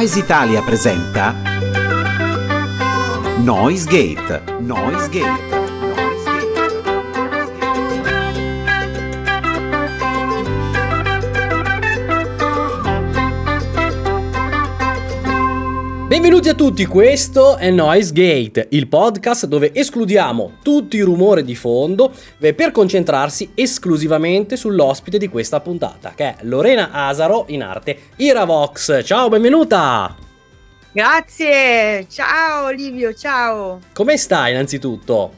Sunrise Italia presenta Noise Gate. Noise Gate. Benvenuti a tutti, questo è Noise Gate, il podcast dove escludiamo tutti i rumori di fondo per concentrarsi esclusivamente sull'ospite di questa puntata, che è Lorena Asaro in arte Iravox. Ciao, benvenuta! Grazie, ciao Livio, ciao! Come stai innanzitutto?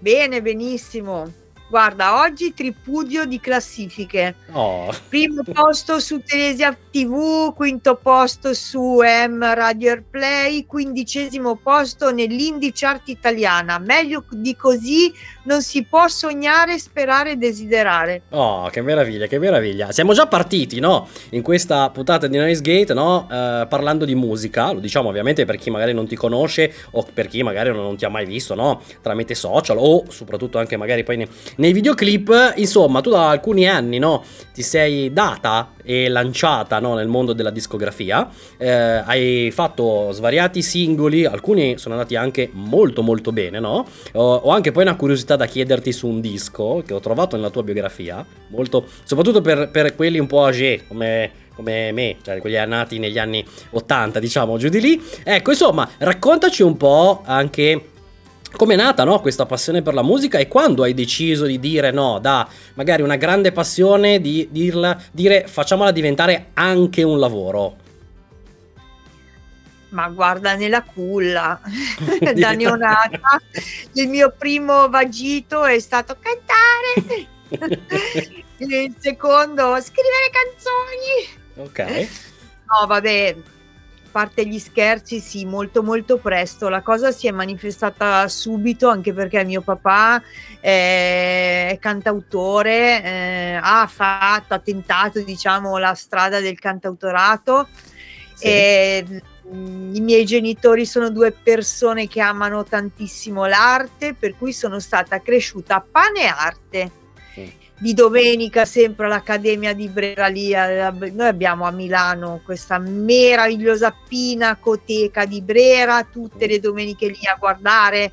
Bene, benissimo. Guarda, oggi tripudio di classifiche. Oh. Primo posto su Telesia TV, quinto posto su M Radio Airplay, quindicesimo posto nell'Indie Chart italiana. Meglio di così non si può sognare, sperare, desiderare. Oh, che meraviglia, che meraviglia. Siamo già partiti, no? In questa puntata di Noise Gate, no? Eh, parlando di musica, lo diciamo ovviamente per chi magari non ti conosce o per chi magari non ti ha mai visto, no? Tramite social o soprattutto anche magari poi nei, nei videoclip. Insomma, tu da alcuni anni, no? Ti sei data e lanciata no, nel mondo della discografia. Eh, hai fatto svariati singoli, alcuni sono andati anche molto molto bene, no? Ho, ho, anche poi una curiosità da chiederti su un disco che ho trovato nella tua biografia, molto, soprattutto per, per quelli un po' âgé come come me, cioè quelli nati negli anni 80, diciamo, giù di lì. Ecco, insomma, raccontaci un po' anche come è nata no, questa passione per la musica e quando hai deciso di dire no, da magari una grande passione, di dirla, dire facciamola diventare anche un lavoro? Ma guarda, nella culla da neonata, il mio primo vagito è stato cantare, il secondo scrivere canzoni. Ok. No, vabbè, parte gli scherzi, sì, molto molto presto. La cosa si è manifestata subito anche perché mio papà è cantautore, eh, ha fatto, ha tentato, diciamo, la strada del cantautorato. Sì. E, mm, i miei genitori sono due persone che amano tantissimo l'arte, per cui sono stata cresciuta a pane e arte di domenica sempre all'Accademia di Brera lì, noi abbiamo a Milano questa meravigliosa pinacoteca di Brera, tutte le domeniche lì a guardare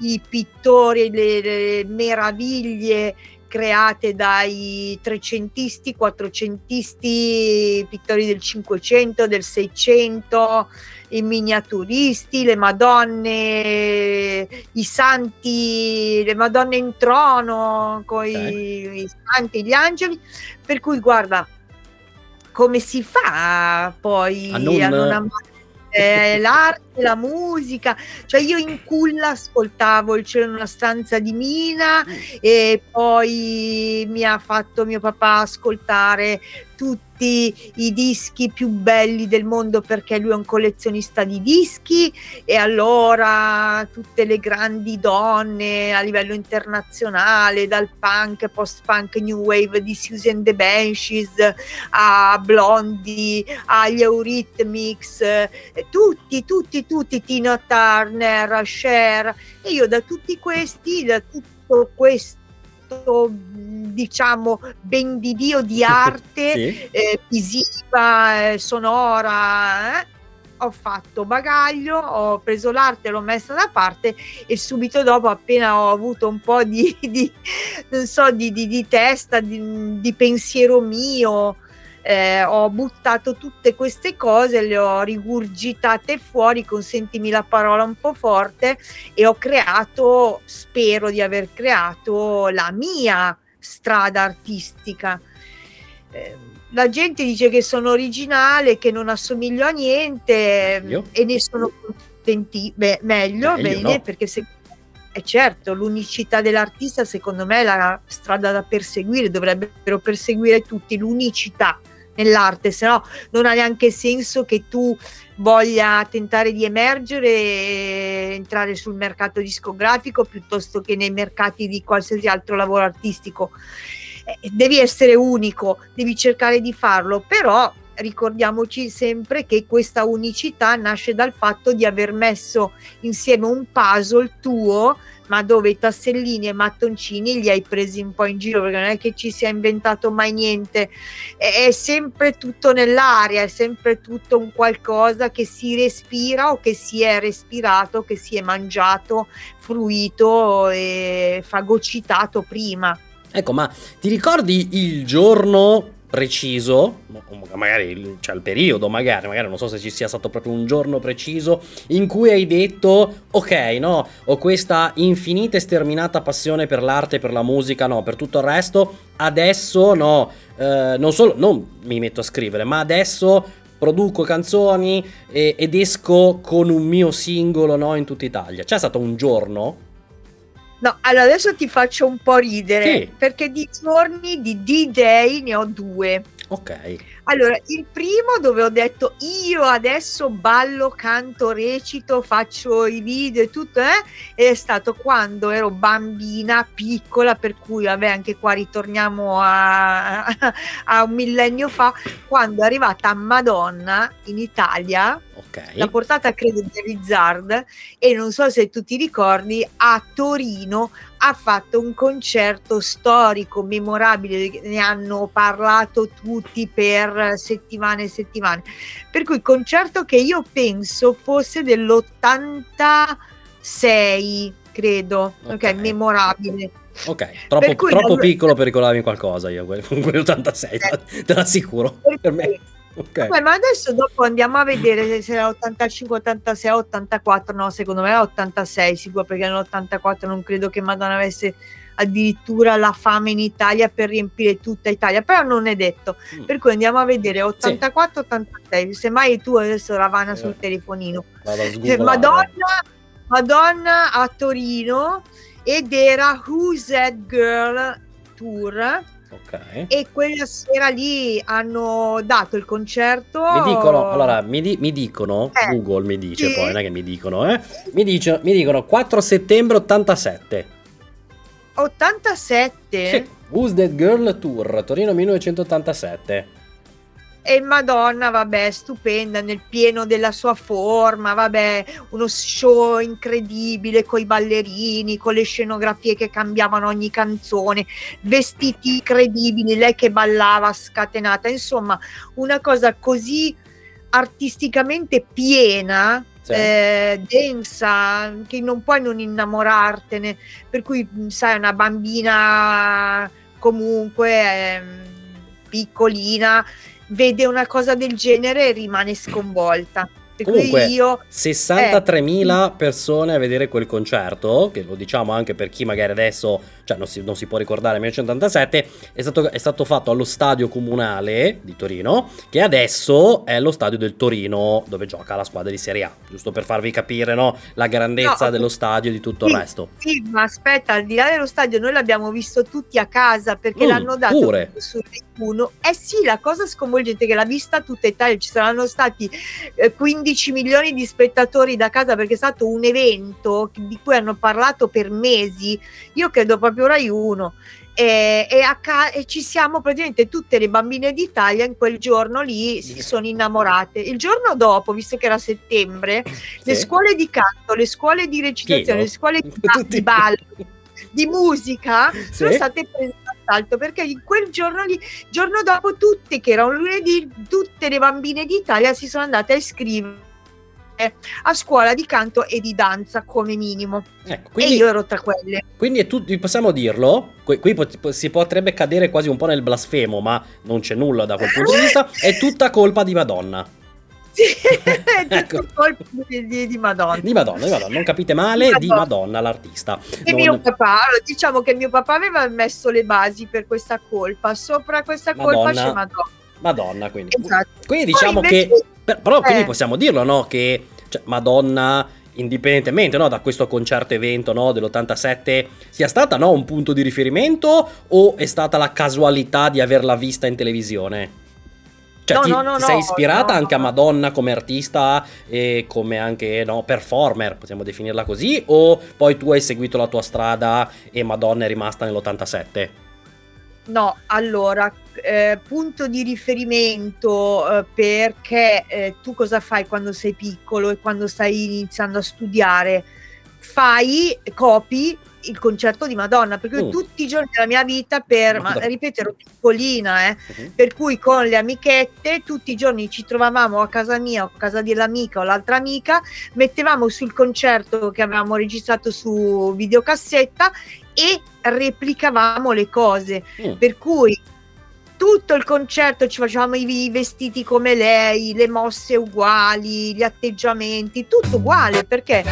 i pittori, le, le meraviglie create dai trecentisti, quattrocentisti, pittori del Cinquecento, del Seicento, i miniaturisti, le madonne, i santi, le madonne in trono, con okay. i, santi, gli angeli. Per cui guarda, come si fa poi a non, a non amare eh, l'arte, la musica, cioè io in culla ascoltavo il cielo in una stanza di Mina mm. e poi mi ha fatto mio papà ascoltare tutti i dischi più belli del mondo perché lui è un collezionista di dischi e allora tutte le grandi donne a livello internazionale dal punk, post-punk, new wave di Susan the Banshees a Blondie, agli Eurythmics, tutti, tutti, tutti, Tina Turner, Cher. E io da tutti questi, da tutto questo diciamo ben di Dio di arte sì. eh, visiva, eh, sonora. Eh? Ho fatto bagaglio, ho preso l'arte, l'ho messa da parte e subito dopo, appena ho avuto un po' di, di non so, di, di, di testa, di pensiero mio, eh, ho buttato tutte queste cose, le ho rigurgitate fuori, consentimi la parola un po' forte, e ho creato, spero di aver creato la mia strada artistica. Eh, la gente dice che sono originale, che non assomiglio a niente meglio. e ne sono contenti. Beh, meglio, meglio bene, no. perché se è certo, l'unicità dell'artista secondo me è la strada da perseguire, dovrebbero perseguire tutti l'unicità nell'arte, se no non ha neanche senso che tu voglia tentare di emergere e entrare sul mercato discografico piuttosto che nei mercati di qualsiasi altro lavoro artistico. Eh, devi essere unico, devi cercare di farlo, però ricordiamoci sempre che questa unicità nasce dal fatto di aver messo insieme un puzzle tuo ma dove i tassellini e mattoncini li hai presi un po' in giro perché non è che ci sia inventato mai niente. È, è sempre tutto nell'aria è sempre tutto un qualcosa che si respira o che si è respirato che si è mangiato fruito e fagocitato prima. Ecco ma ti ricordi il giorno preciso, magari cioè il periodo, magari, magari non so se ci sia stato proprio un giorno preciso in cui hai detto ok, no, ho questa infinita e sterminata passione per l'arte, per la musica, no, per tutto il resto, adesso no, eh, non solo, non mi metto a scrivere, ma adesso produco canzoni e, ed esco con un mio singolo, no, in tutta Italia. C'è stato un giorno No, allora adesso ti faccio un po' ridere sì. perché di giorni di D-Day ne ho due. Ok. Allora, il primo dove ho detto io adesso ballo, canto, recito, faccio i video e tutto, eh, è stato quando ero bambina, piccola, per cui vabbè anche qua ritorniamo a, a un millennio fa, quando è arrivata Madonna in Italia, okay. la portata credo di Rizzard e non so se tu ti ricordi, a Torino ha fatto un concerto storico, memorabile, ne hanno parlato tutti per settimane e settimane. Per cui concerto che io penso fosse dell'86, credo, ok, okay memorabile. Ok, troppo, troppo piccolo per ricordarmi qualcosa io, quell'86, eh. te l'assicuro. Per me. Okay. Vabbè, ma adesso dopo andiamo a vedere se era 85, 86, 84. No, secondo me era 86 sicuro perché nell'84 non credo che Madonna avesse addirittura la fame in Italia per riempire tutta Italia, però non è detto. Mm. Per cui andiamo a vedere 84, sì. 86. Semmai tu adesso ravana eh. sul telefonino. Cioè, Madonna, Madonna a Torino ed era Who's That Girl Tour Okay. E quella sera lì hanno dato il concerto. Mi dicono, allora, mi, di, mi dicono, eh, Google mi dice sì. poi, non è che mi dicono, eh? Mi, dice, mi dicono 4 settembre 87. 87? Sì. Who's That Girl Tour, Torino 1987. E Madonna, vabbè, stupenda, nel pieno della sua forma, vabbè, uno show incredibile con i ballerini, con le scenografie che cambiavano ogni canzone, vestiti incredibili, lei che ballava scatenata, insomma, una cosa così artisticamente piena, sì. eh, densa, che non puoi non innamorartene, per cui sai, una bambina comunque eh, piccolina vede una cosa del genere e rimane sconvolta. Comunque, io, 63.000 eh, persone a vedere quel concerto, che lo diciamo anche per chi magari adesso cioè non si, non si può ricordare 1987, è stato, è stato, fatto allo stadio comunale di Torino, che adesso è lo stadio del Torino, dove gioca la squadra di Serie A, giusto per farvi capire no, la grandezza no, dello stadio e di tutto sì, il resto. Sì, ma aspetta, al di là dello stadio, noi l'abbiamo visto tutti a casa perché mm, l'hanno dato pure. su uno. Eh sì, la cosa sconvolgente è che l'ha vista tutta Italia, ci saranno stati eh, 15 milioni di spettatori da casa perché è stato un evento di cui hanno parlato per mesi. Io credo proprio proprio Rai 1 e, e, ca- e, ci siamo praticamente tutte le bambine d'Italia in quel giorno lì si sono innamorate. Il giorno dopo, visto che era settembre, sì. le scuole di canto, le scuole di recitazione, Chiedo. le scuole di, di ballo, di musica sì. sono state prese d'assalto perché in quel giorno lì, giorno dopo tutte, che era un lunedì, tutte le bambine d'Italia si sono andate a iscrivere a scuola di canto e di danza come minimo. Ecco, quindi, e io ero tra quelle. Quindi è tutto, possiamo dirlo, qui, qui si potrebbe cadere quasi un po' nel blasfemo, ma non c'è nulla da quel punto di vista, è tutta colpa di Madonna. Sì, è ecco. colpa di, di, di, Madonna. Di Madonna, di Madonna, non capite male, di Madonna, di Madonna l'artista. E non... mio papà, diciamo che mio papà aveva messo le basi per questa colpa, sopra questa Madonna, colpa c'è Madonna. Madonna, quindi. Esatto. Quindi diciamo invece... che... Però eh. quindi possiamo dirlo, no? Che cioè, Madonna, indipendentemente no, da questo concerto evento no, dell'87, sia stata no, un punto di riferimento o è stata la casualità di averla vista in televisione? Cioè, no, ti, no, no, ti sei ispirata anche a Madonna come artista e come anche no, performer, possiamo definirla così? O poi tu hai seguito la tua strada e Madonna è rimasta nell'87? No, allora, eh, punto di riferimento eh, perché eh, tu cosa fai quando sei piccolo e quando stai iniziando a studiare? Fai, copi il concerto di Madonna, perché Mm. tutti i giorni della mia vita, per, ma ripeto, ero piccolina, eh, Mhm. per cui con le amichette tutti i giorni ci trovavamo a casa mia o a casa dell'amica o l'altra amica, mettevamo sul concerto che avevamo registrato su videocassetta e replicavamo le cose. Mm. Per cui tutto il concerto ci facevamo i vestiti come lei, le mosse uguali, gli atteggiamenti, tutto uguale perché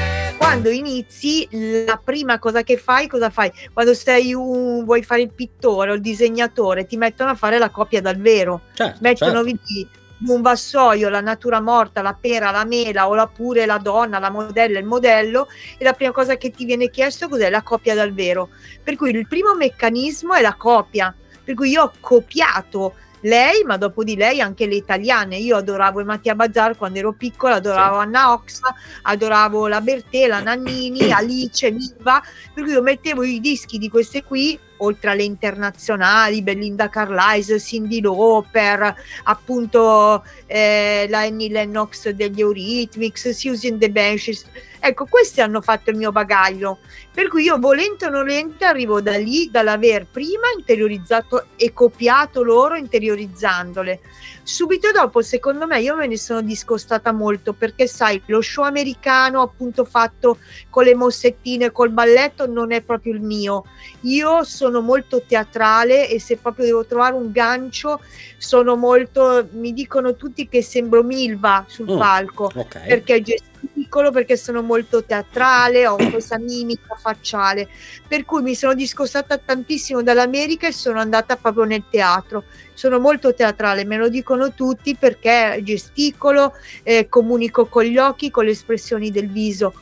quando inizi la prima cosa che fai, cosa fai? Quando sei un, vuoi fare il pittore o il disegnatore, ti mettono a fare la copia dal vero Certo, mettono certo. un vassoio, la natura morta, la pera, la mela o la pure la donna, la modella, il modello e la prima cosa che ti viene chiesto cos'è la copia dal vero. Per cui il primo meccanismo è la copia, per cui io ho copiato lei, ma dopo di lei anche le italiane. Io adoravo Mattia Bazzar quando ero piccola, adoravo Anna Oxa, adoravo la Bertè, la Nannini, Alice, Milva, per cui io mettevo i dischi di queste qui, oltre alle internazionali, Belinda Carlisle, Cindy Lauper, appunto eh, la Annie Lennox degli Eurythmics, Susan The Benches. Ecco, questi hanno fatto il mio bagaglio, per cui io volente o nolente arrivo da lì, dall'aver prima interiorizzato e copiato loro interiorizzandole. Subito dopo, secondo me, io me ne sono discostata molto perché sai, lo show americano appunto fatto con le mossettine, col balletto non è proprio il mio. Io sono molto teatrale e se proprio devo trovare un gancio, sono molto, mi dicono tutti che sembro Milva sul Mm. palco Ok. perché gesticolo, perché sono molto teatrale, ho questa mimica facciale, per cui mi sono discostata tantissimo dall'America e sono andata proprio nel teatro. Sono molto teatrale, me lo dicono tutti perché gesticolo, eh, comunico con gli occhi, con le espressioni del viso.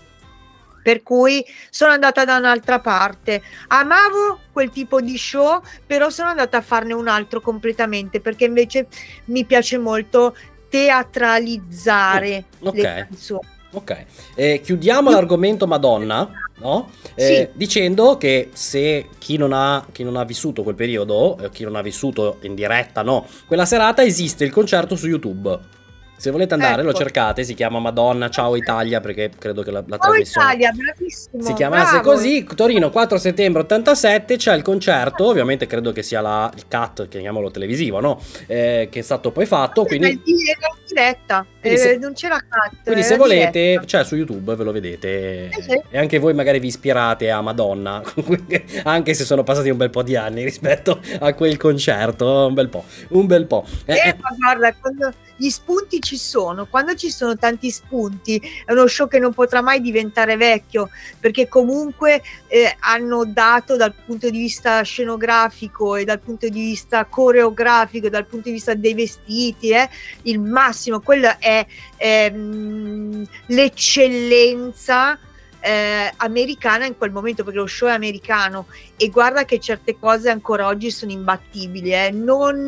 Per cui sono andata da un'altra parte. Amavo quel tipo di show, però sono andata a farne un altro completamente perché invece mi piace molto teatralizzare Oh, ok. le canzoni. Ok, Eh, chiudiamo l'argomento Madonna, no? Eh, Sì. Dicendo che se chi non, ha, chi non ha vissuto quel periodo, eh, chi non ha vissuto in diretta, no, quella serata esiste il concerto su YouTube. Se volete andare, lo Ecco. cercate, si chiama Madonna Ciao Italia, perché credo che la, la trasmissione Italia, bravissimo. si chiamasse bravo. così. Torino 4 settembre 87 c'è il concerto, ovviamente credo che sia la, il cut, chiamiamolo televisivo, no? Eh, che è stato poi fatto, quindi... in di- era diretta, Quindi eh, se- non c'era cut. Quindi se volete, diretta. cioè su YouTube ve lo vedete Eh sì. e anche voi magari vi ispirate a Madonna, anche se sono passati un bel po' di anni rispetto a quel concerto, un bel po', un bel po'. Eh, Eh, eh, ma guarda, quando gli spunti ci sono, quando ci sono tanti spunti, è uno show che non potrà mai diventare vecchio, perché comunque eh, hanno dato dal punto di vista scenografico e dal punto di vista coreografico, dal punto di vista dei vestiti, eh, il massimo, quella è ehm, l'eccellenza. Eh, americana in quel momento perché lo show è americano e guarda che certe cose ancora oggi sono imbattibili eh. non,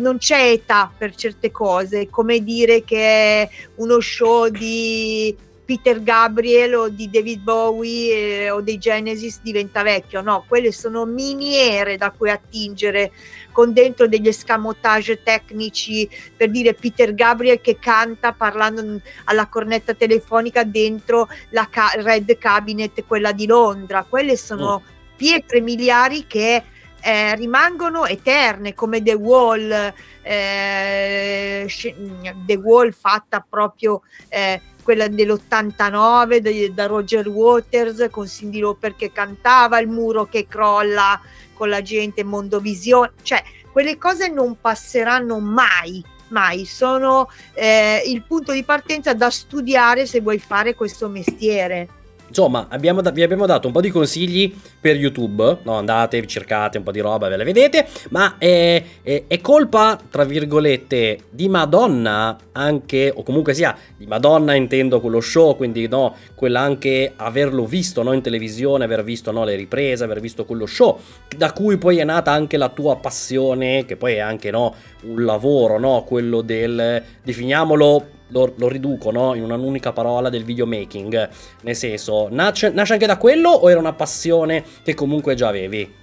non c'è età per certe cose come dire che uno show di Peter Gabriel o di David Bowie eh, o dei Genesis diventa vecchio no, quelle sono miniere da cui attingere con dentro degli escamotage tecnici per dire Peter Gabriel che canta parlando alla cornetta telefonica dentro la ca- Red Cabinet, quella di Londra. Quelle sono pietre miliari che eh, rimangono eterne, come The Wall, eh, sci- The Wall fatta proprio eh, quella dell'89 de- da Roger Waters con Cindy Lauper che cantava, il muro che crolla con la gente, Mondovisione, cioè quelle cose non passeranno mai mai, sono eh, il punto di partenza da studiare se vuoi fare questo mestiere. Insomma, abbiamo da- vi abbiamo dato un po' di consigli per YouTube, no? andate, cercate un po' di roba, ve le vedete, ma è, è- è colpa, tra virgolette, di Madonna anche, o comunque sia, di Madonna intendo quello show, quindi no, quella anche averlo visto no, in televisione, aver visto no, le riprese, aver visto quello show, da cui poi è nata anche la tua passione, che poi è anche no, un lavoro, no? quello del, definiamolo, lo, lo riduco no? in un'unica parola del videomaking, nel senso, nasce, nasce anche da quello o era una passione che comunque già avevi?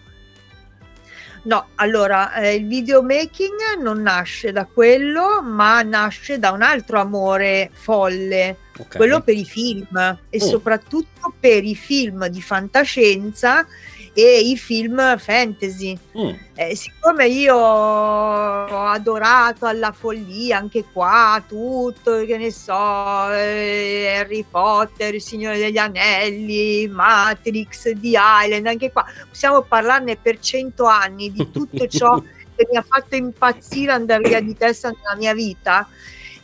No, allora eh, il videomaking non nasce da quello, ma nasce da un altro amore folle, Ok. quello per i film e Oh. soprattutto per i film di fantascienza e i film fantasy. Mm. Eh, siccome io ho adorato alla follia anche qua tutto, che ne so, eh, Harry Potter, Il Signore degli Anelli, Matrix, The Island, anche qua possiamo parlarne per cento anni di tutto ciò che mi ha fatto impazzire andare via di testa nella mia vita.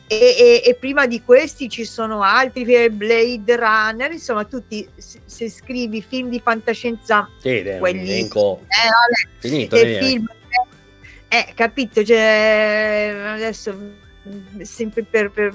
E, e- e prima di questi ci sono altri, eh, Blade Runner, insomma, tutti se, se scrivi film di fantascienza, Sì, un quelli elenco eh, vabbè, finito. e viene. film eh capito cioè adesso mm, sempre per, per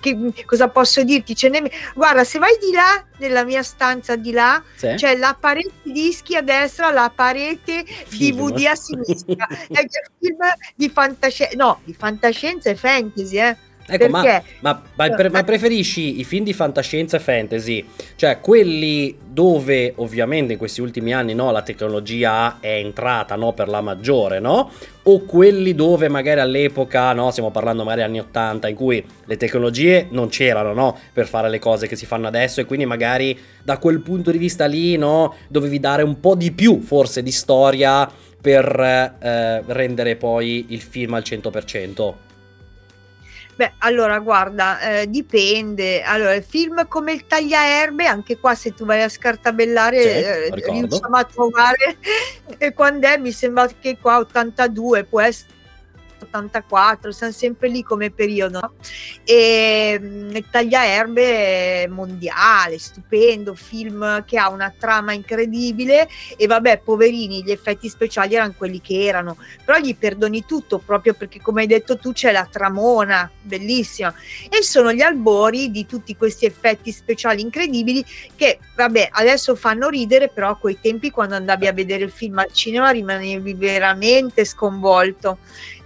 che- cosa posso dirti ce n'è guarda se vai di là nella mia stanza di là Sì? c'è la parete dischi a destra la parete Film. dvd a sinistra è il film di fantascienza no di fantascienza e fantasy eh Ecco, ma, ma- ma ma preferisci i film di fantascienza e fantasy, cioè quelli dove ovviamente in questi ultimi anni no, la tecnologia è entrata no, per la maggiore, no? O quelli dove magari all'epoca, no, stiamo parlando magari anni 80, in cui le tecnologie non c'erano no, per fare le cose che si fanno adesso e quindi magari da quel punto di vista lì no, dovevi dare un po' di più forse di storia per eh, rendere poi il film al 100%. Beh, allora guarda, eh, dipende. Allora, il film come il tagliaerbe, anche qua se tu vai a scartabellare, Sì, eh, riusciamo a trovare. E quando è, mi sembra che qua 82, può essere 84, siamo sempre lì come periodo. E mm, il tagliaerbe è mondiale, stupendo, film che ha una trama incredibile. E vabbè, poverini, gli effetti speciali erano quelli che erano. Però gli perdoni tutto proprio perché come hai detto tu c'è la tramona bellissima. E sono gli albori di tutti questi effetti speciali incredibili che vabbè adesso fanno ridere però a quei tempi quando andavi a vedere il film al cinema rimanevi veramente sconvolto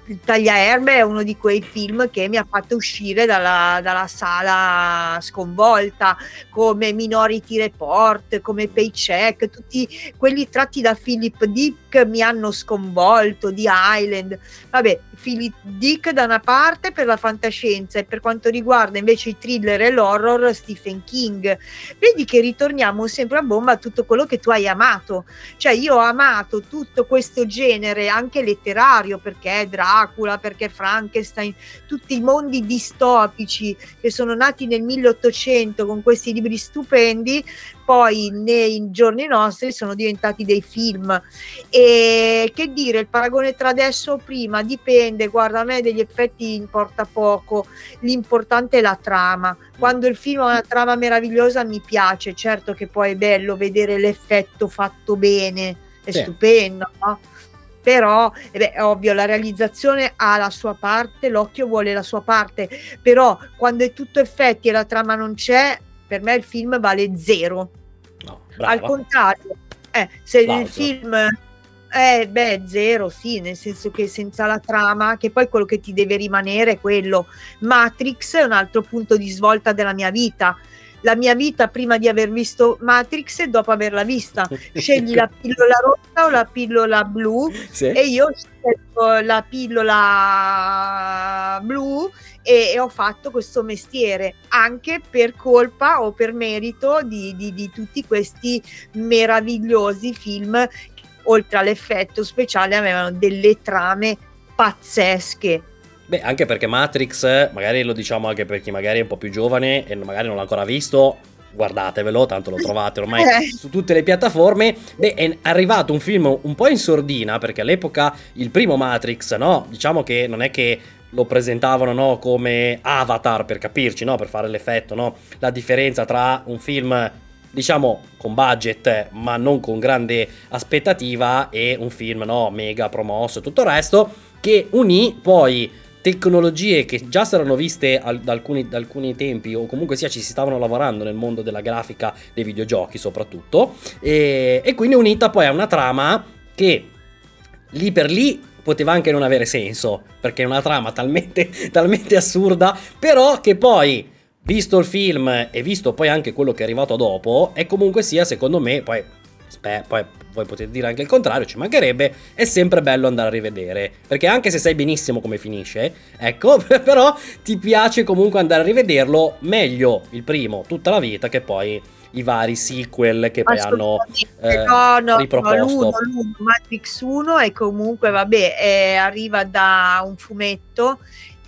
il Tagliaerbe è uno di quei film che mi ha fatto uscire dalla, dalla sala sconvolta, come Minority Report, come Paycheck, tutti quelli tratti da Philip Dick mi hanno sconvolto, di Island. Vabbè, Philip Dick da una parte per la fantascienza e per quanto riguarda invece i thriller e l'horror Stephen King. Vedi che ritorniamo sempre a bomba a tutto quello che tu hai amato. Cioè io ho amato tutto questo genere anche letterario perché Dracula, perché Frankenstein, tutti i mondi distopici che sono nati nel 1800 con questi libri stupendi, poi nei giorni nostri sono diventati dei film. E che dire, il paragone tra adesso o prima dipende, guarda, a me degli effetti importa poco, l'importante è la trama. Quando il film ha una trama meravigliosa mi piace, certo che poi è bello vedere l'effetto fatto bene, è Sì. stupendo, no? Però eh beh, è ovvio, la realizzazione ha la sua parte, l'occhio vuole la sua parte, però quando è tutto effetti e la trama non c'è, per me il film vale zero. No, Al contrario, eh, se il Applauso. film eh, beh, zero, sì, nel senso che senza la trama, che poi quello che ti deve rimanere è quello. Matrix è un altro punto di svolta della mia vita. La mia vita prima di aver visto Matrix e dopo averla vista. Scegli la pillola rossa o la pillola blu Sì. e io ho scelto la pillola blu e, e ho fatto questo mestiere anche per colpa o per merito di, di- di tutti questi meravigliosi film che oltre all'effetto speciale avevano delle trame pazzesche Beh, anche perché Matrix, magari lo diciamo anche per chi magari è un po' più giovane e magari non l'ha ancora visto, guardatevelo, tanto lo trovate ormai Eh. su tutte le piattaforme. Beh, è arrivato un film un po' in sordina, perché all'epoca il primo Matrix, no? Diciamo che non è che lo presentavano no, come Avatar per capirci, no? Per fare l'effetto, no? La differenza tra un film diciamo con budget ma non con grande aspettativa e un film no mega promosso e tutto il resto che unì poi tecnologie che già si erano viste al- da, alcuni, da alcuni tempi o comunque sia ci si stavano lavorando nel mondo della grafica dei videogiochi soprattutto e, e quindi unita poi a una trama che lì per lì poteva anche non avere senso perché è una trama talmente, talmente assurda però che poi visto il film e visto poi anche quello che è arrivato dopo è comunque sia secondo me poi Spe- poi voi potete dire anche il contrario, ci mancherebbe, è sempre bello andare a rivedere, perché anche se sai benissimo come finisce, ecco, però ti piace comunque andare a rivederlo meglio il primo tutta la vita che poi i vari sequel che poi hanno eh, no, no, riproposto. No, l'uno, l'uno, Matrix 1 e comunque vabbè, eh, arriva da un fumetto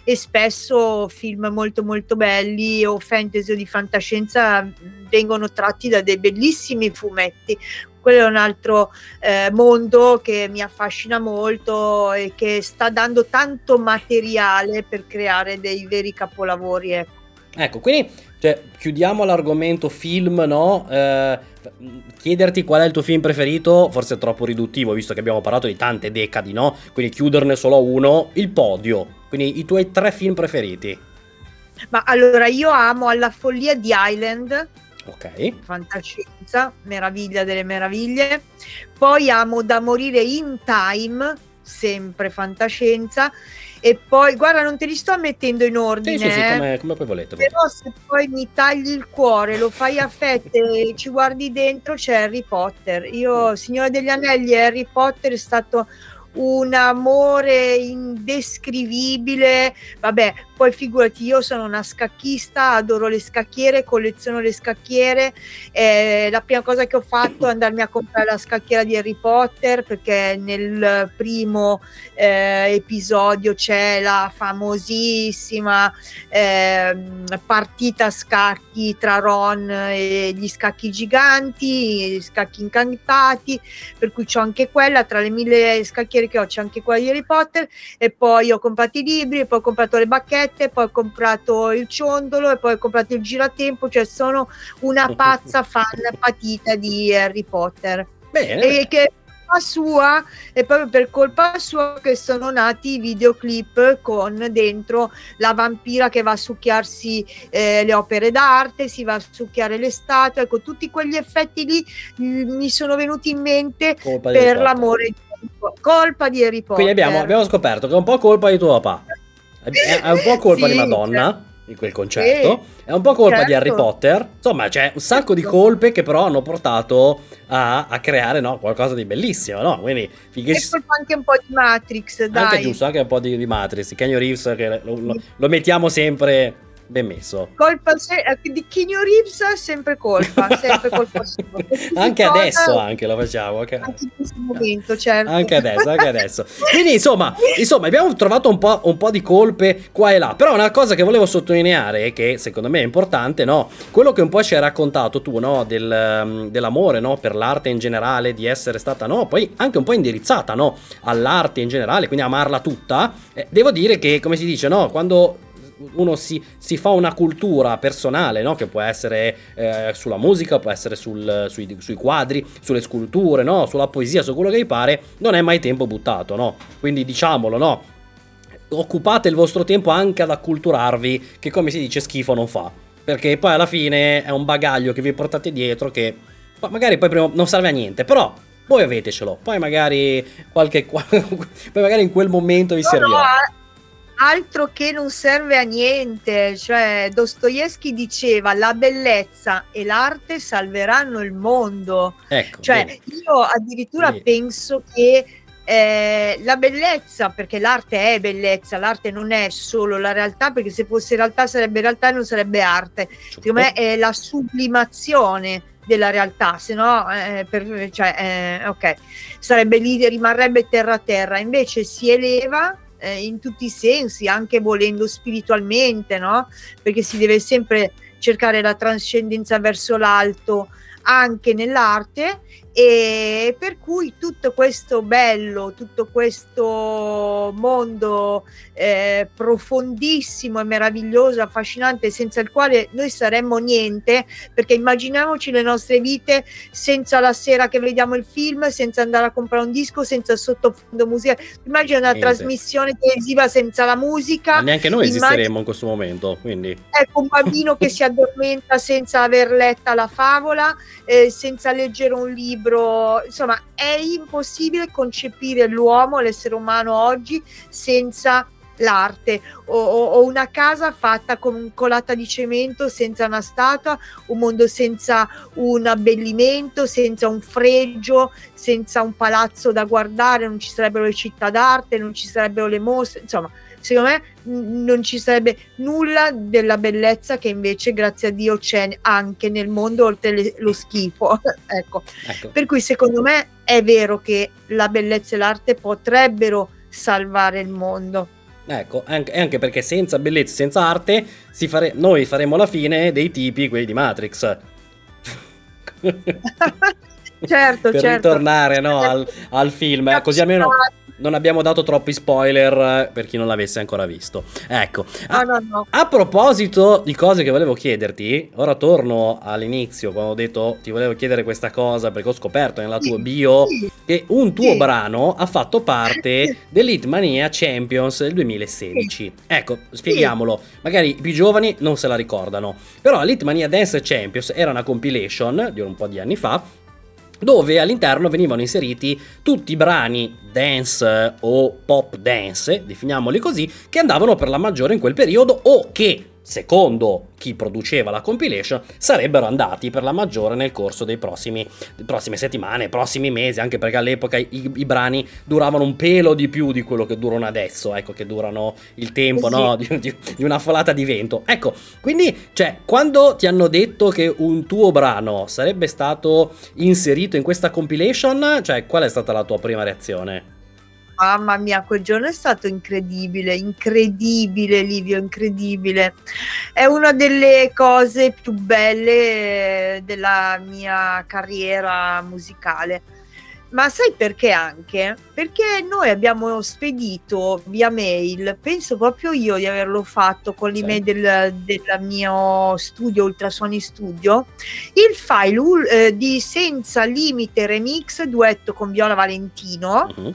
e spesso film molto molto belli o fantasy o di fantascienza vengono tratti da dei bellissimi fumetti. Quello è un altro eh, mondo che mi affascina molto e che sta dando tanto materiale per creare dei veri capolavori. Ecco, ecco quindi cioè, chiudiamo l'argomento film, no? Eh, chiederti qual è il tuo film preferito forse è troppo riduttivo, visto che abbiamo parlato di tante decadi, no? Quindi chiuderne solo uno, il podio. Quindi i tuoi tre film preferiti. Ma allora io amo alla follia di Island. Ok. Fantascienza, meraviglia delle meraviglie. Poi amo da morire in time, sempre fantascienza e poi guarda non te li sto mettendo in ordine sì, sì, sì, eh. come, come poi volete però se poi mi tagli il cuore lo fai a fette e ci guardi dentro c'è Harry Potter io Signore degli Anelli Harry Potter è stato un amore indescrivibile vabbè poi figurati, io sono una scacchista, adoro le scacchiere, colleziono le scacchiere. Eh, la prima cosa che ho fatto è andarmi a comprare la scacchiera di Harry Potter perché nel primo eh, episodio c'è la famosissima eh, partita a scacchi tra Ron e gli scacchi giganti, gli scacchi incantati, per cui c'ho anche quella, tra le mille scacchiere che ho c'è anche quella di Harry Potter e poi ho comprato i libri e poi ho comprato le bacchette magliette, poi ho comprato il ciondolo e poi ho comprato il giratempo, cioè sono una pazza fan patita di Harry Potter. Bene. E che sua è proprio per colpa sua che sono nati i videoclip con dentro la vampira che va a succhiarsi eh, le opere d'arte, si va a succhiare le statue, ecco tutti quegli effetti lì mh, mi sono venuti in mente colpa per l'amore di colpa di Harry Potter. Quindi abbiamo, abbiamo scoperto che è un po' colpa di tuo papà. È, è un po' colpa sì, di Madonna. Certo. Di quel concerto, sì, è un po' colpa certo. di Harry certo. Potter. Insomma, c'è un sacco di colpe che però hanno portato a, a creare no, qualcosa di bellissimo. No? Quindi, finché... È colpa anche un po' di Matrix. Dai. Anche giusto, anche un po' di, di Matrix. Kenny Reeves, che lo, lo, lo mettiamo sempre ben messo. Colpa se- eh, di Keanu Reeves è sempre colpa, sempre colpa sua. anche cosa, adesso anche lo facciamo. Anche, anche in questo momento, certo. Anche adesso, anche adesso. Quindi insomma, insomma abbiamo trovato un po', un po', di colpe qua e là, però una cosa che volevo sottolineare che secondo me è importante, no? Quello che un po' ci hai raccontato tu, no? Del, mm, dell'amore, no? Per l'arte in generale, di essere stata, no? Poi anche un po' indirizzata, no? All'arte in generale, quindi amarla tutta. Eh, devo dire che, come si dice, no? Quando uno si, si, fa una cultura personale, no? che può essere eh, sulla musica, può essere sul, sui, sui, quadri, sulle sculture, no? sulla poesia, su quello che vi pare, non è mai tempo buttato, no? Quindi diciamolo, no? Occupate il vostro tempo anche ad acculturarvi, che come si dice schifo non fa. Perché poi alla fine è un bagaglio che vi portate dietro che magari poi prima non serve a niente, però voi avetecelo, poi magari qualche poi magari in quel momento vi servirà. Altro che non serve a niente, cioè Dostoevsky diceva la bellezza e l'arte salveranno il mondo. Ecco, cioè bene. io addirittura bene. penso che eh, la bellezza, perché l'arte è bellezza, l'arte non è solo la realtà, perché se fosse realtà sarebbe realtà e non sarebbe arte. Certo. Secondo me è la sublimazione della realtà, se no, eh, per, cioè, eh, ok, sarebbe lì, rimarrebbe terra a terra, invece si eleva eh, in tutti i sensi, anche volendo spiritualmente, no? Perché si deve sempre cercare la trascendenza verso l'alto anche nell'arte e per cui tutto questo bello, tutto questo mondo eh, profondissimo e meraviglioso, affascinante, senza il quale noi saremmo niente, perché immaginiamoci le nostre vite senza la sera che vediamo il film, senza andare a comprare un disco, senza sottofondo musica. Immagina una niente. trasmissione televisiva senza la musica. Ma neanche noi Immagina... esisteremo in questo momento, quindi. Ecco, un bambino che si addormenta senza aver letta la favola, eh, senza leggere un libro libro, insomma è impossibile concepire l'uomo, l'essere umano oggi senza l'arte. O, o, una casa fatta con colata di cemento senza una statua, un mondo senza un abbellimento, senza un fregio, senza un palazzo da guardare, non ci sarebbero le città d'arte, non ci sarebbero le mostre, insomma secondo me non ci sarebbe nulla della bellezza che invece grazie a Dio c'è anche nel mondo oltre le, lo schifo ecco. ecco per cui secondo me è vero che la bellezza e l'arte potrebbero salvare il mondo Ecco, anche, anche perché senza bellezza, senza arte, fare, noi faremo la fine dei tipi, quelli di Matrix. certo, per certo. ritornare no, al, al, film, eh, così almeno non abbiamo dato troppi spoiler eh, per chi non l'avesse ancora visto. Ecco, a, no, no. a, proposito di cose che volevo chiederti, ora torno all'inizio quando ho detto ti volevo chiedere questa cosa perché ho scoperto nella tua bio che un tuo brano ha fatto parte dell'Hitmania Champions del 2016. Ecco, spieghiamolo, magari i più giovani non se la ricordano, però l'Hitmania Dance Champions era una compilation di un po' di anni fa dove all'interno venivano inseriti tutti i brani dance o pop dance, definiamoli così, che andavano per la maggiore in quel periodo o che secondo chi produceva la compilation, sarebbero andati per la maggiore nel corso dei prossimi prossime settimane, prossimi mesi, anche perché all'epoca i, i, brani duravano un pelo di più di quello che durano adesso, ecco, che durano il tempo sì. no, di, di, di, una folata di vento. Ecco, quindi, cioè, quando ti hanno detto che un tuo brano sarebbe stato inserito in questa compilation, cioè, qual è stata la tua prima reazione? Mamma mia, quel giorno è stato incredibile, incredibile Livio, incredibile. È una delle cose più belle eh, della mia carriera musicale. Ma sai perché anche? Perché noi abbiamo spedito via mail, penso proprio io di averlo fatto con l'email sì. del, del, mio studio, Ultrasoni Studio, il file eh, di Senza Limite Remix duetto con Viola Valentino. Uh-huh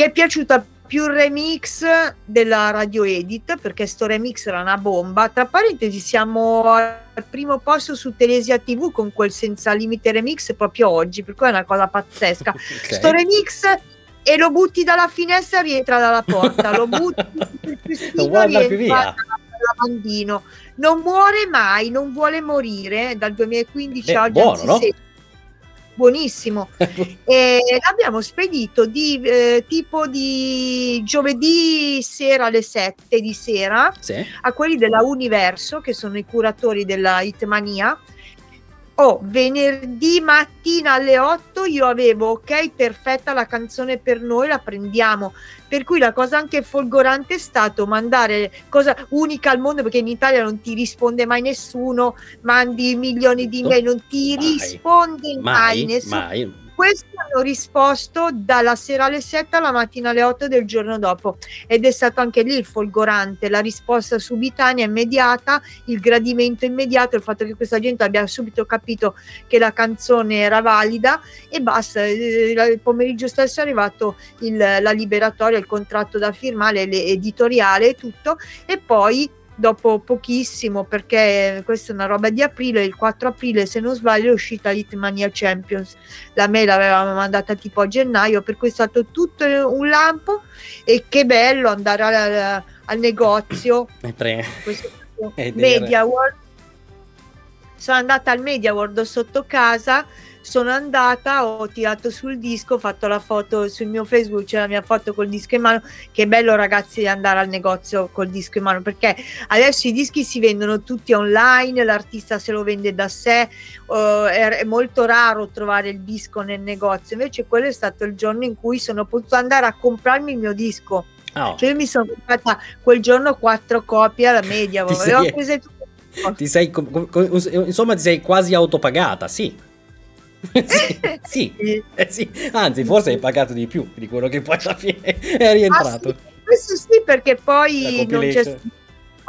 che è piaciuta più il remix della radio edit perché sto remix era una bomba. Tra parentesi siamo al primo posto su Telesia TV con quel senza limite remix proprio oggi per cui è una cosa pazzesca. Okay. sto remix e lo butti dalla finestra rientra dalla porta. Lo butti sul festino rientra lavandino. Non muore mai non vuole morire. Dal 2015 eh, oggi buono, no? Buonissimo e l'abbiamo spedito di eh, tipo di giovedì sera alle 7 di sera sì. a quelli della Universo che sono i curatori della Hitmania Oh, venerdì mattina alle 8 io avevo ok, perfetta la canzone per noi, la prendiamo. Per cui la cosa anche folgorante è stato mandare cosa unica al mondo perché in Italia non ti risponde mai nessuno, mandi milioni di mail, non ti mai, risponde mai, mai nessuno. Mai questi hanno risposto dalla sera alle 7 alla mattina alle 8 del giorno dopo. Ed è stato anche lì il folgorante, la risposta subitanea, immediata, il gradimento immediato, il fatto che questa gente abbia subito capito che la canzone era valida e basta, eh, il pomeriggio stesso è arrivato il, la liberatoria, il contratto da firmare, l'editoriale e tutto. E poi dopo pochissimo perché questa è una roba di aprile il 4 aprile se non sbaglio è uscita Hitmania Champions. La mail l'avevamo mandata tipo a gennaio per cui è stato tutto un lampo e che bello andare al, al negozio. Media World. Sono andata al Media World sotto casa sono andata, ho tirato sul disco, ho fatto la foto sul mio Facebook, c'è la mia foto col disco in mano. Che bello, ragazzi, andare al negozio col disco in mano perché adesso i dischi si vendono tutti online, l'artista se lo vende da sé, uh, è, è, molto raro trovare il disco nel negozio. Invece, quello è stato il giorno in cui sono potuta andare a comprarmi il mio disco. Oh. Cioè, io mi sono comprata quel giorno quattro copie alla media, avevo preso tutto. Ti sei, insomma, ti sei quasi autopagata, sì sì, sì. Eh, sì, anzi forse hai pagato di più di quello che poi alla fine è rientrato. Ah, sì. Questo sì perché poi non c'è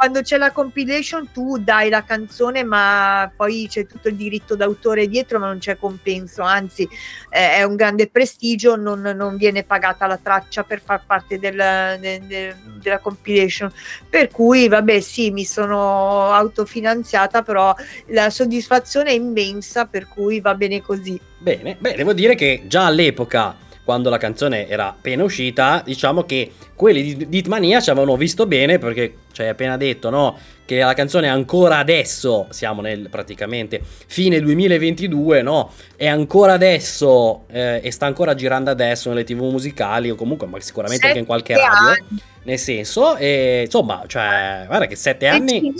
quando c'è la compilation tu dai la canzone ma poi c'è tutto il diritto d'autore dietro ma non c'è compenso. Anzi eh, è un grande prestigio non, non, viene pagata la traccia per far parte del, de, de, della compilation. Per cui vabbè sì mi sono autofinanziata però la soddisfazione è immensa per cui va bene così. Bene beh devo dire che già all'epoca quando la canzone era appena uscita, diciamo che quelli di, di Hitmania ci avevano visto bene perché ci hai appena detto, no? Che la canzone ancora adesso, siamo nel praticamente fine 2022, no? È ancora adesso eh, e sta ancora girando adesso nelle tv musicali o comunque ma sicuramente anche in qualche radio. Anni. Nel senso, e, insomma, cioè, guarda che sette anni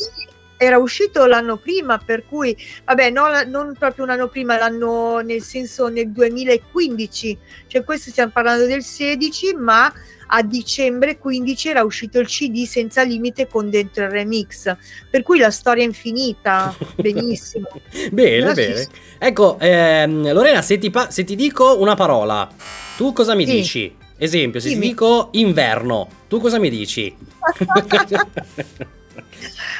era uscito l'anno prima, per cui, vabbè, no, non proprio un anno prima, l'anno nel senso nel 2015, cioè questo stiamo parlando del 16, ma a dicembre 15 era uscito il CD senza limite con dentro il remix, per cui la storia è infinita, benissimo. bene, la bene. Ecco, ehm, Lorena, se ti, pa- se ti, dico una parola, tu cosa mi sì. dici? Esempio, se Dimmi. ti dico inverno, tu cosa mi dici?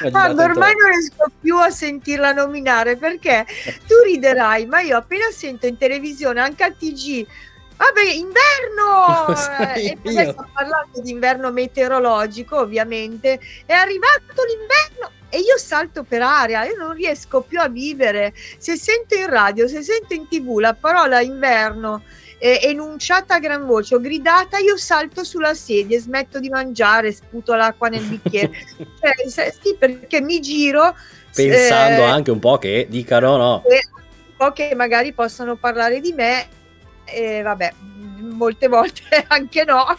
Guarda, ormai non riesco più a sentirla nominare perché tu riderai, ma io appena sento in televisione anche al TG Vabbè, inverno! Sai, e poi sto parlando di inverno meteorologico, ovviamente. È arrivato l'inverno e io salto per aria, io non riesco più a vivere. Se sento in radio, se sento in tv la parola inverno eh, enunciata a gran voce o gridata, io salto sulla sedia, smetto di mangiare, sputo l'acqua nel bicchiere. cioè, sì, perché mi giro. Pensando eh, anche un po' che dicano no. Un po' che magari possano parlare di me e vabbè, molte volte anche no,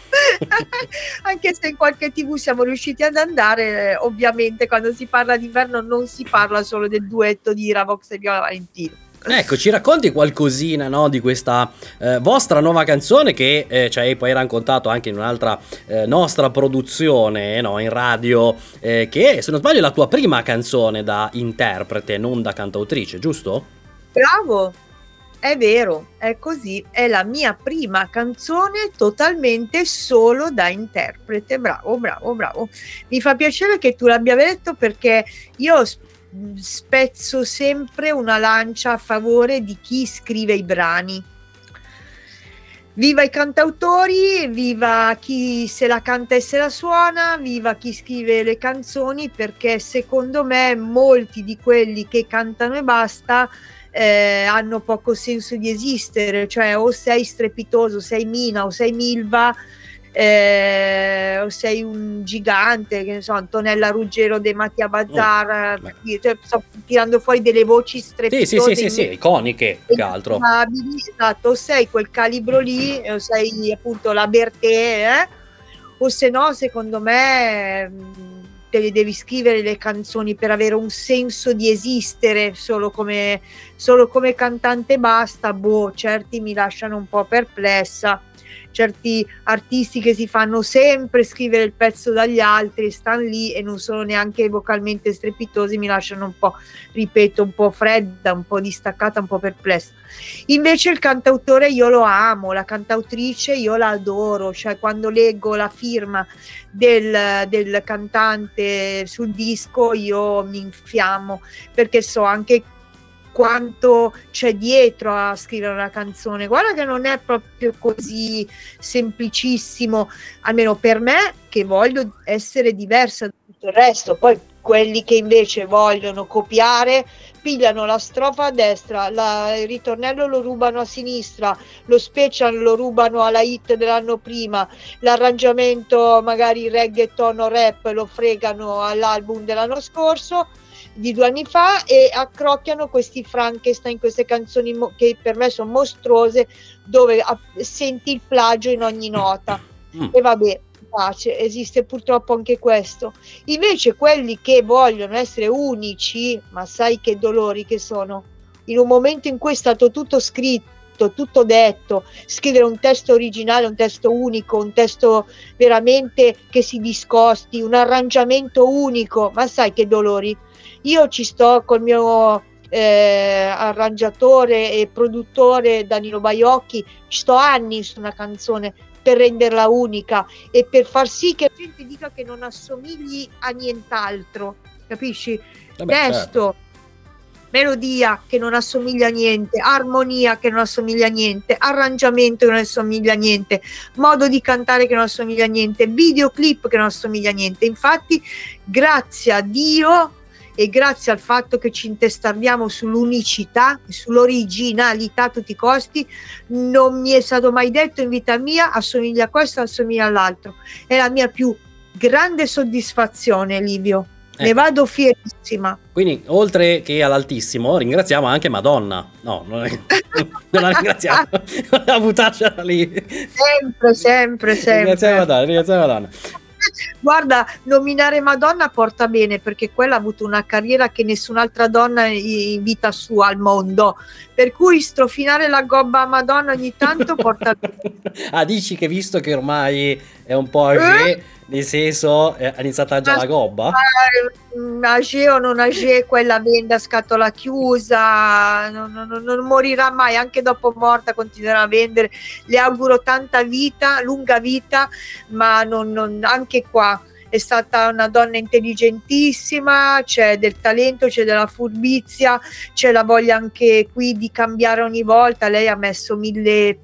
anche se in qualche tv siamo riusciti ad andare, ovviamente quando si parla d'inverno non si parla solo del duetto di Ravox e Viola Valentino. Ecco, ci racconti qualcosina no, di questa eh, vostra nuova canzone che eh, ci hai poi raccontato anche in un'altra eh, nostra produzione no, in radio, eh, che se non sbaglio è la tua prima canzone da interprete, non da cantautrice, giusto? Bravo, è vero, è così, è la mia prima canzone totalmente solo da interprete. Bravo, bravo, bravo. Mi fa piacere che tu l'abbia detto perché io spezzo sempre una lancia a favore di chi scrive i brani. Viva i cantautori, viva chi se la canta e se la suona, viva chi scrive le canzoni, perché secondo me molti di quelli che cantano e basta eh, hanno poco senso di esistere, cioè o sei strepitoso, sei Mina o sei Milva eh, o sei un gigante, che ne so, Antonella Ruggero De Mattia Bazzar, oh, cioè, sto tirando fuori delle voci strepitose. Sì, sì, sì, sì, sì iconiche, più che altro. Esatto, o sei quel calibro lì, o sei appunto la Bertè, eh? o se no, secondo me mm, te le devi scrivere le canzoni per avere un senso di esistere solo come, solo come cantante basta, boh, certi mi lasciano un po' perplessa certi artisti che si fanno sempre scrivere il pezzo dagli altri, stanno lì e non sono neanche vocalmente strepitosi, mi lasciano un po', ripeto, un po' fredda, un po' distaccata, un po' perplessa. Invece il cantautore io lo amo, la cantautrice io la adoro, cioè quando leggo la firma del, del cantante sul disco io mi infiammo perché so anche quanto c'è dietro a scrivere una canzone. Guarda che non è proprio così semplicissimo, almeno per me che voglio essere diversa da tutto il resto. Poi quelli che invece vogliono copiare pigliano la strofa a destra, la, il ritornello lo rubano a sinistra, lo special lo rubano alla hit dell'anno prima, l'arrangiamento magari reggaeton o rap lo fregano all'album dell'anno scorso di due anni fa e accrocchiano questi Frankenstein, queste canzoni mo- che per me sono mostruose, dove a- senti il plagio in ogni nota. Mm. E vabbè, pace, esiste purtroppo anche questo. Invece quelli che vogliono essere unici, ma sai che dolori che sono, in un momento in cui è stato tutto scritto, tutto detto, scrivere un testo originale, un testo unico, un testo veramente che si discosti, un arrangiamento unico, ma sai che dolori. Io ci sto col mio eh, arrangiatore e produttore Danilo Baiocchi, ci sto anni su una canzone per renderla unica e per far sì che la gente dica che non assomigli a nient'altro, capisci? Vabbè, Testo, certo. Melodia che non assomiglia a niente, armonia che non assomiglia a niente, arrangiamento che non assomiglia a niente, modo di cantare che non assomiglia a niente, videoclip che non assomiglia a niente. Infatti, grazie a Dio e grazie al fatto che ci intestardiamo sull'unicità, sull'originalità a tutti i costi, non mi è stato mai detto in vita mia assomiglia a questo, assomiglia all'altro. È la mia più grande soddisfazione, Livio. Ne Ecco. vado fierissima. Quindi, oltre che all'altissimo, ringraziamo anche Madonna. No, non, è- non la ringraziamo. la buttarcela lì. Sempre, sempre, Ringraziamo sempre. Madonna, ringraziamo Madonna. Guarda, nominare Madonna porta bene perché quella ha avuto una carriera che nessun'altra donna in vita sua al mondo. Per cui strofinare la gobba a Madonna ogni tanto porta bene. ah, dici che visto che ormai è un po' âgé, nel senso eh, ha iniziato già la gobba? Mm, Age o non age, quella vende a scatola chiusa, non, non- non morirà mai, anche dopo morta continuerà a vendere. Le auguro tanta vita, lunga vita, ma non- non- anche qua è stata una donna intelligentissima, c'è del talento, c'è della furbizia, c'è la voglia anche qui di cambiare ogni volta. Lei ha messo mille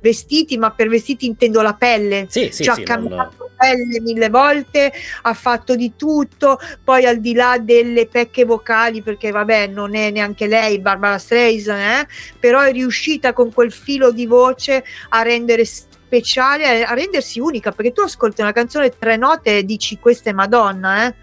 vestiti, ma per vestiti intendo la pelle Sì, sì, ci ha sì. non- cambiato pelle mille volte, ha fatto di tutto, poi al di là delle pecche vocali, perché vabbè non è neanche lei Barbara Streisand, eh, però è riuscita con quel filo di voce a rendere speciale, a rendersi unica, perché tu ascolti una canzone tre note e dici questa è Madonna, eh.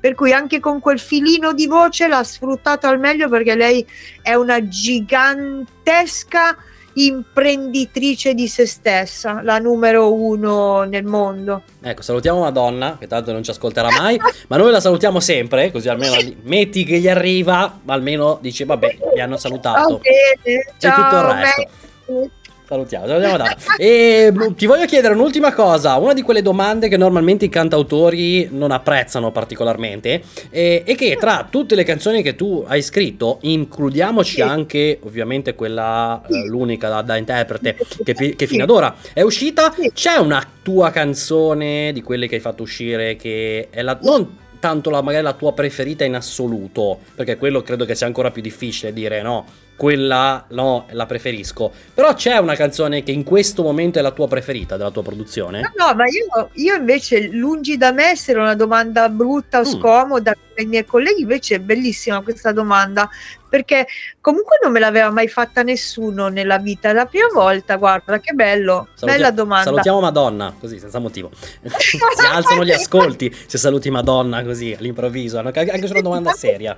Per cui anche con quel filino di voce l'ha sfruttato al meglio perché lei è una gigantesca imprenditrice di se stessa, la numero uno nel mondo. Ecco, salutiamo Madonna, che tanto non ci ascolterà mai, ma noi la salutiamo sempre, così almeno metti che gli arriva, ma almeno dice, vabbè, mi hanno salutato. Va bene, E tutto il ciao, resto. Messi. Salutiamo, salutiamo Madonna. E mh, ti voglio chiedere un'ultima cosa, una di quelle domande che normalmente i cantautori non apprezzano particolarmente, e, e che tra tutte le canzoni che tu hai scritto, includiamoci Sì. anche ovviamente quella, eh, Sì. l'unica da, da interprete che, che fino ad ora è uscita, Sì. c'è una tua canzone di quelle che hai fatto uscire che è la... Non, tanto la, magari la tua preferita in assoluto, perché quello credo che sia ancora più difficile dire no, quella no, la preferisco. Però c'è una canzone che in questo momento è la tua preferita della tua produzione? No, no, ma io, io invece, lungi da me essere una domanda brutta o Mm. scomoda per i miei colleghi, invece è bellissima questa domanda, perché comunque non me l'aveva mai fatta nessuno nella vita. La prima volta, guarda, che bello, Saluti- bella domanda. Salutiamo Madonna, così senza motivo. si alzano gli ascolti se saluti Madonna così all'improvviso, anche anche su una domanda seria.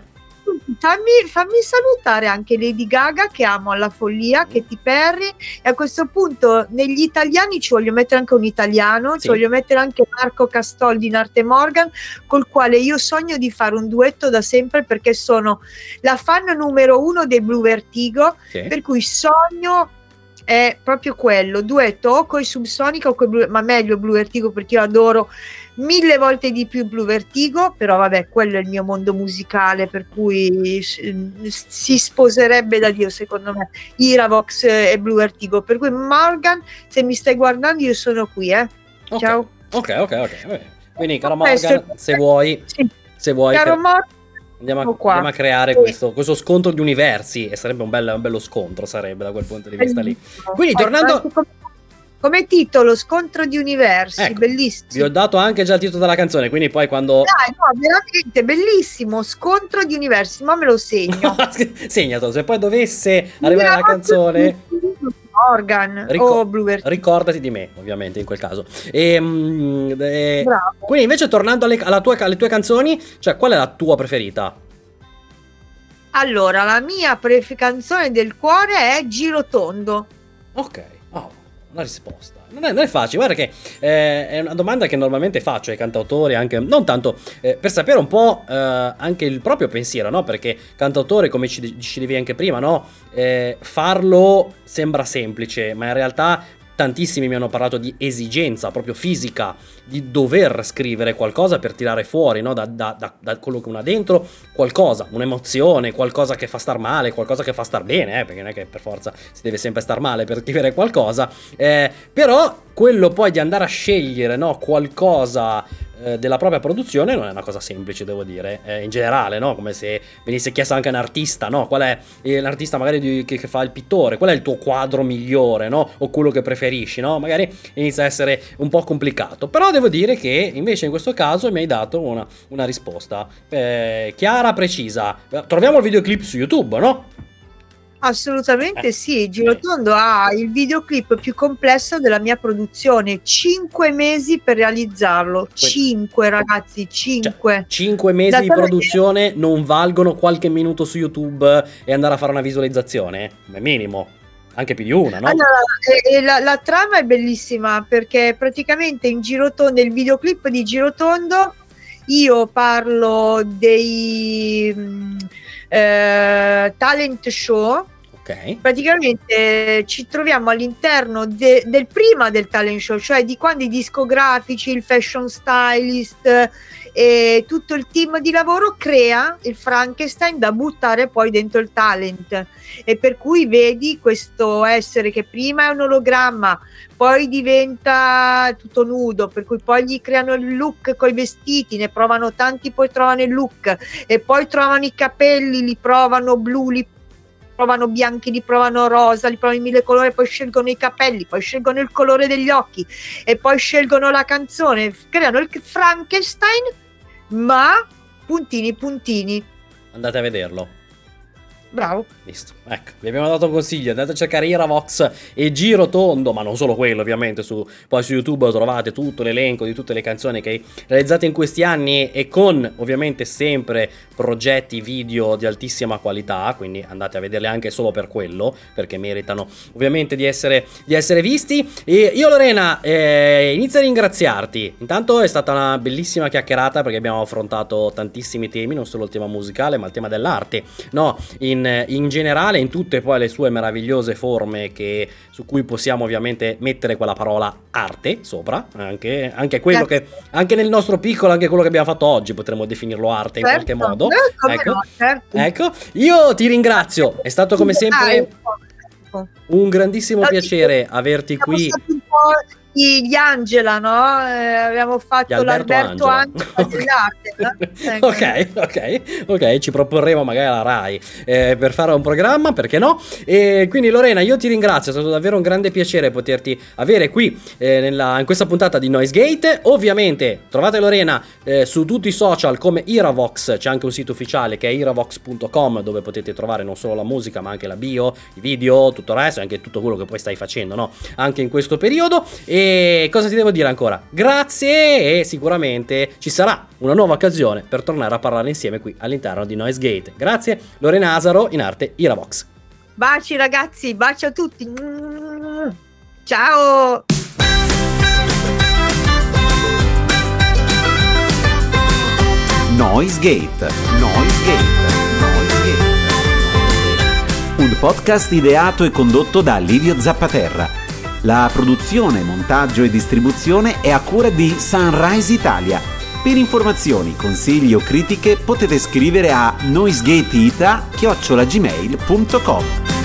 Fammi, fammi salutare anche Lady Gaga che amo alla follia, Katy Perry e a questo punto negli italiani ci voglio mettere anche un italiano, Sì. ci voglio mettere anche Marco Castoldi in arte Morgan col quale io sogno di fare un duetto da sempre perché sono la fan numero uno dei Blue Vertigo Sì. per cui sogno è proprio quello, duetto o coi Subsonica o coi Blue, ma meglio Blue Vertigo perché io adoro mille volte di più Blue Vertigo, però vabbè, quello è il mio mondo musicale, per cui si sposerebbe da Dio secondo me, Iravox e Blue Vertigo, per cui Morgan, se mi stai guardando io sono qui, eh. Ciao. Ok, ok, ok. Quindi, caro Eh, Morgan, se vuoi, Sì, se vuoi, caro Morgan, andiamo, a, qua. andiamo a creare Sì. questo, questo scontro di universi e sarebbe un, bel- un bello scontro, sarebbe da quel punto di vista lì. Quindi, tornando- come titolo, scontro di universi, Ecco, bellissimo. Vi ho dato anche già il titolo della canzone, quindi poi quando... Dai, no, veramente bellissimo, scontro di universi, ma me lo segno. Segnatelo, se poi dovesse arrivare la canzone... Morgan Ricor- o Blue Vertigo. Ricordati di me, ovviamente, in quel caso. E, eh, Bravo. quindi, invece, tornando alle, tua- alle tue canzoni, cioè, qual è la tua preferita? Allora, la mia pref- canzone del cuore è Girotondo. Ok, oh, una risposta. Non è, non è facile, guarda che eh, è una domanda che normalmente faccio ai cantautori, anche non tanto eh, per sapere un po' eh, anche il proprio pensiero, no? Perché cantautore, come ci dicevi anche prima, no? Eh, farlo sembra semplice, ma in realtà tantissimi mi hanno parlato di esigenza proprio fisica, di dover scrivere qualcosa per tirare fuori no? da, da- da- da quello che uno ha dentro, qualcosa, un'emozione, qualcosa che fa star male, qualcosa che fa star bene, eh, perché non è che per forza si deve sempre star male per scrivere qualcosa, eh, però quello poi di andare a scegliere no? qualcosa eh, della propria produzione non è una cosa semplice, devo dire, eh, in generale, no? Come se venisse chiesto anche a un artista, no? Qual è eh, l'artista magari di, che, che, fa il pittore, qual è il tuo quadro migliore, no? O quello che preferisci, no? Magari inizia a essere un po' complicato, però devo dire che invece in questo caso mi hai dato una, una risposta eh, chiara, precisa. Troviamo il videoclip su YouTube, no? Assolutamente eh. sì, Girotondo ha il videoclip più complesso della mia produzione, cinque mesi per realizzarlo, cinque ragazzi, cinque. Cioè, cinque mesi da di produzione non valgono qualche minuto su YouTube e andare a fare una visualizzazione? Minimo anche più di una, no? Allora, e, e la, la, trama è bellissima perché praticamente in Girotondo, nel videoclip di Girotondo io parlo dei mh, mm, eh, talent show Praticamente ci troviamo all'interno de- del prima del talent show, cioè di quando i discografici, il fashion stylist e tutto il team di lavoro crea il Frankenstein da buttare poi dentro il talent. E per cui vedi questo essere che prima è un ologramma poi diventa tutto nudo per cui poi gli creano il look con i vestiti ne provano tanti poi trovano il look e poi trovano i capelli li provano blu li provano bianchi, li provano rosa, li provano in mille colori, poi scelgono i capelli, poi scelgono il colore degli occhi e poi scelgono la canzone, creano il Frankenstein, ma puntini puntini. Andate a vederlo. Bravo. Visto. Ecco, vi abbiamo dato un consiglio, andate a cercare Iravox e Giro Tondo, ma non solo quello ovviamente, su, poi su YouTube trovate tutto l'elenco di tutte le canzoni che hai realizzato in questi anni e con ovviamente sempre progetti video di altissima qualità, quindi andate a vederli anche solo per quello, perché meritano ovviamente di essere, di essere visti. E io Lorena eh, inizio a ringraziarti, intanto è stata una bellissima chiacchierata perché abbiamo affrontato tantissimi temi, non solo il tema musicale ma il tema dell'arte, no? In in, in, generale, in tutte poi le sue meravigliose forme che, su cui possiamo ovviamente mettere quella parola arte sopra, anche, anche quello che, anche nel nostro piccolo, anche quello che abbiamo fatto oggi potremmo definirlo arte certo. in qualche modo. Eh, ecco, no, certo. ecco, io ti ringrazio, è stato come sempre un grandissimo piacere averti qui gli Angela, no? Eh, abbiamo fatto l'Alberto Angela, dell'arte. No? ok, ok, ok, ci proporremo magari alla RAI eh, per fare un programma, perché no? E quindi Lorena, io ti ringrazio, è stato davvero un grande piacere poterti avere qui eh, nella, in questa puntata di Noise Gate. Ovviamente trovate Lorena eh, su tutti i social come Iravox, c'è anche un sito ufficiale che è iravox.com dove potete trovare non solo la musica ma anche la bio, i video, tutto il resto, anche tutto quello che poi stai facendo, no? Anche in questo periodo. E e cosa ti devo dire ancora? Grazie e sicuramente ci sarà una nuova occasione per tornare a parlare insieme qui all'interno di Noise Gate. Grazie, Lorena Asaro in arte Iravox. Baci ragazzi, baci a tutti. Ciao! Noise Gate. Noise Gate. Noise Gate. Un podcast ideato e condotto da Livio Zappaterra la produzione, montaggio e distribuzione è a cura di Sunrise Italia. Per informazioni, consigli o critiche potete scrivere a noisegateita.gmail.com